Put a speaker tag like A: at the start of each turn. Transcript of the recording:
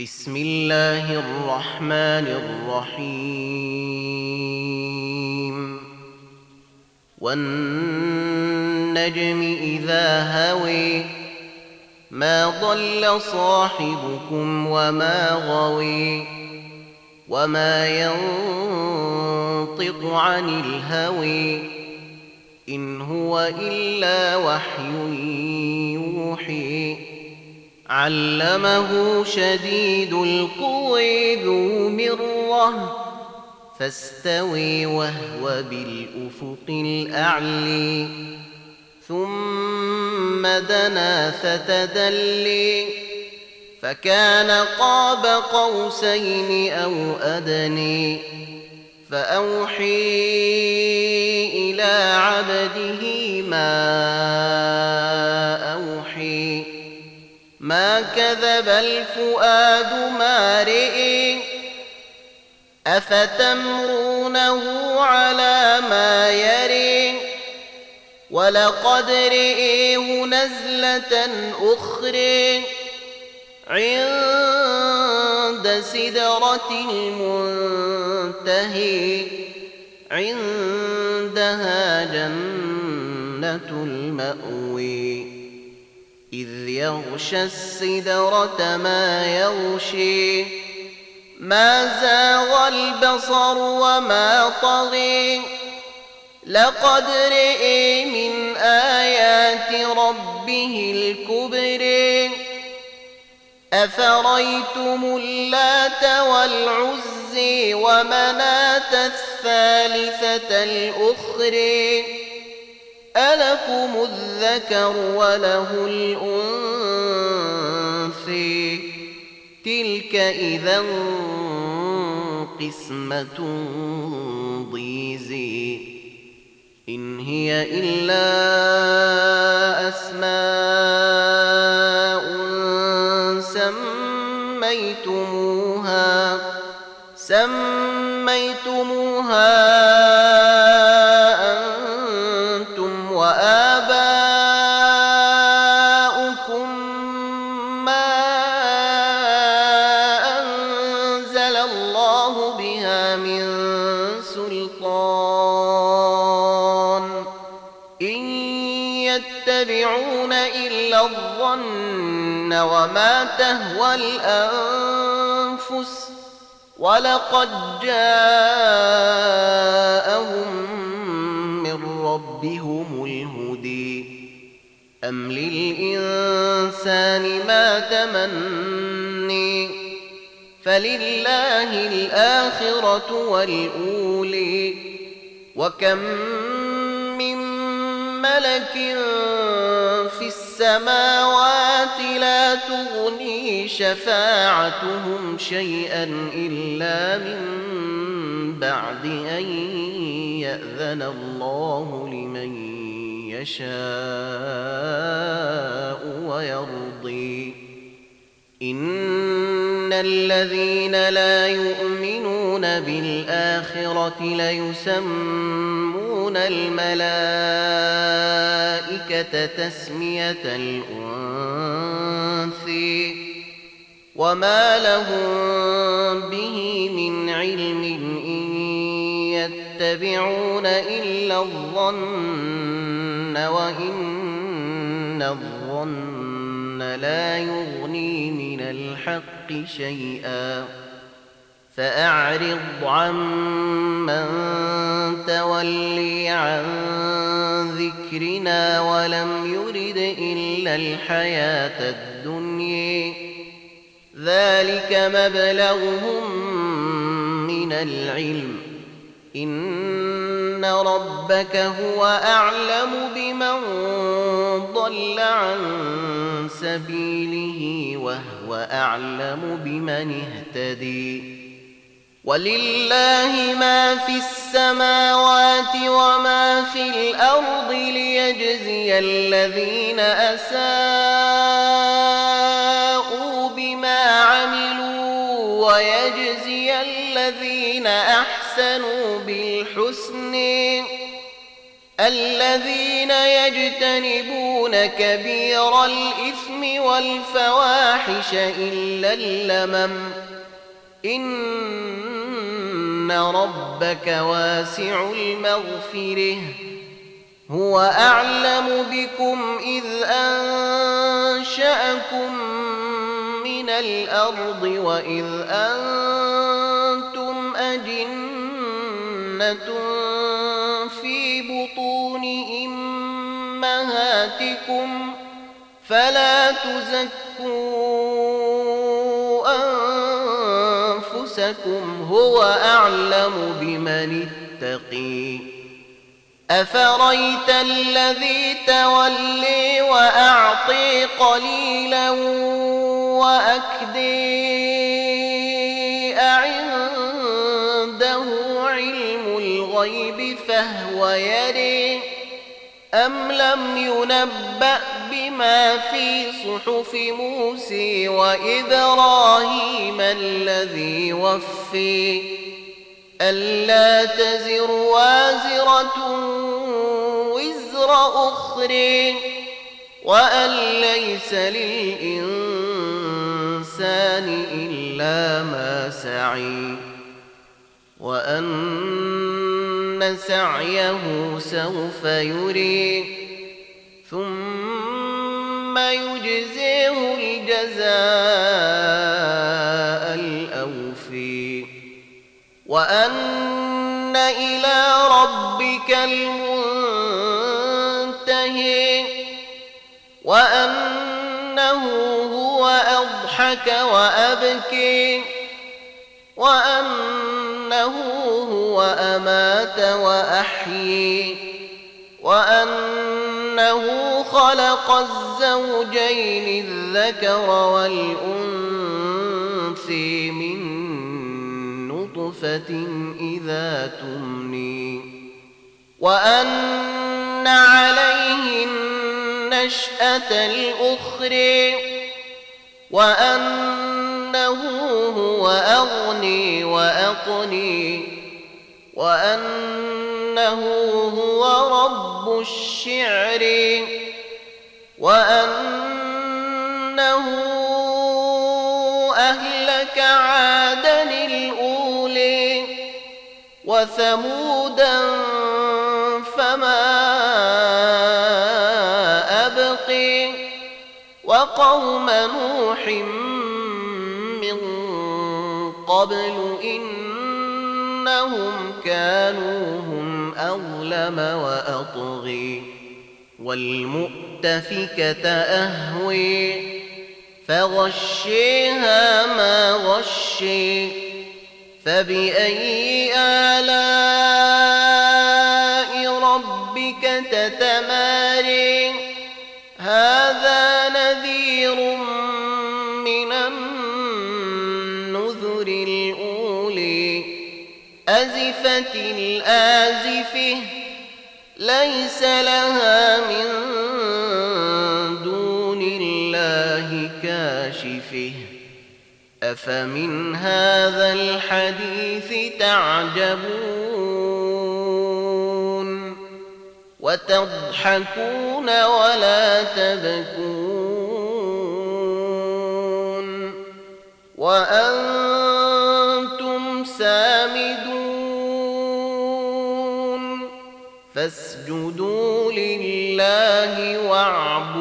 A: بسم الله الرحمن الرحيم والنجم إذا هوي ما ضل صاحبكم وما غوي وما ينطق عن الهوي إن هو إلا وحي علمه شديد القوى ذو مرة فاستوي وهو بالأفق الأعلي ثم دنا فتدلي فكان قاب قوسين أو أدني فأوحي إلى عبده ما كذب الفؤاد ما رئي أفتمرونه على ما يري ولقد رئيه نزلة أخرى عند سدرة المنتهي عندها جنة المأوي إذ يغشى السدرة ما يغشي ما زاغ البصر وما طغي لقد رئي من آيات ربه الكبري أفريتم اللات والعزي ومناة الثالثة الأخري ألكم الذكر وله الأنثي تلك إذا قسمة ضيزي إن هي إلا أسماء سميتموها سميتموها من سلطان إن يتبعون إلا الظن وما تهوى الأنفس ولقد جاءهم من ربهم الهدي أم للإنسان ما تمنى فلله الآخرة والأولي وكم من ملك في السماوات لا تغني شفاعتهم شيئا إلا من بعد أن يأذن الله لمن يشاء ويرضي إن إن الذين لا يؤمنون بالآخرة ليسمون الملائكة تسمية الأنثي وما لهم به من علم إن يتبعون إلا الظن وإن الظن فلا يغني من الحق شيئا فأعرض عمن تولي عن ذكرنا ولم يرد إلا الحياة الدنيا ذلك مبلغهم من العلم ان ربك هو اعلم بمن ضل عن سبيله وهو اعلم بمن اهتدي ولله ما في السماوات وما في الارض ليجزي الذين اساءوا ويجزي الذين أحسنوا بالحسن الذين يجتنبون كبير الإثم والفواحش إلا اللمم إن ربك واسع المغفره هو أعلم بكم إذ أنشأكم من الأرض وإذ أنتم أجنة في بطون أمهاتكم فلا تزكوا أنفسكم هو أعلم بمن اتقي أفريت الذي تولي وأعطي قليلا وأكدي أعنده علم الغيب فهو يري أم لم ينبأ بما في صحف موسى وإبراهيم الذي وفي ألا تزر وازرة وزر أخرى وأن ليس للإنسان الإنسان إلا ما سعي وأن سعيه سوف يري ثم يجزيه الجزاء الأوفي وأن إلى ربك المؤمن أضحك وأبكي وأنه هو أمات وأحيي وأنه خلق الزوجين الذكر والأنثي من نطفة إذا تمني وأن عليه النشأة الأخرى وأنه هو أغني وأقني وأنه هو رب الشعر وأنه أهلك عادا الأولي وثمودا فما قوم نوح من قبل إنهم كانوا هم أظلم وأطغي والمؤتفكة أهوي فغشيها ما غشي فبأي آلاء ربك تتماري هذا نذير من النذر الأولي أزفت الآزفة ليس لها من دون الله كاشفه أفمن هذا الحديث تعجبون وتضحكون ولا تبكون وأنتم سامدون فاسجدوا لله واعبدوا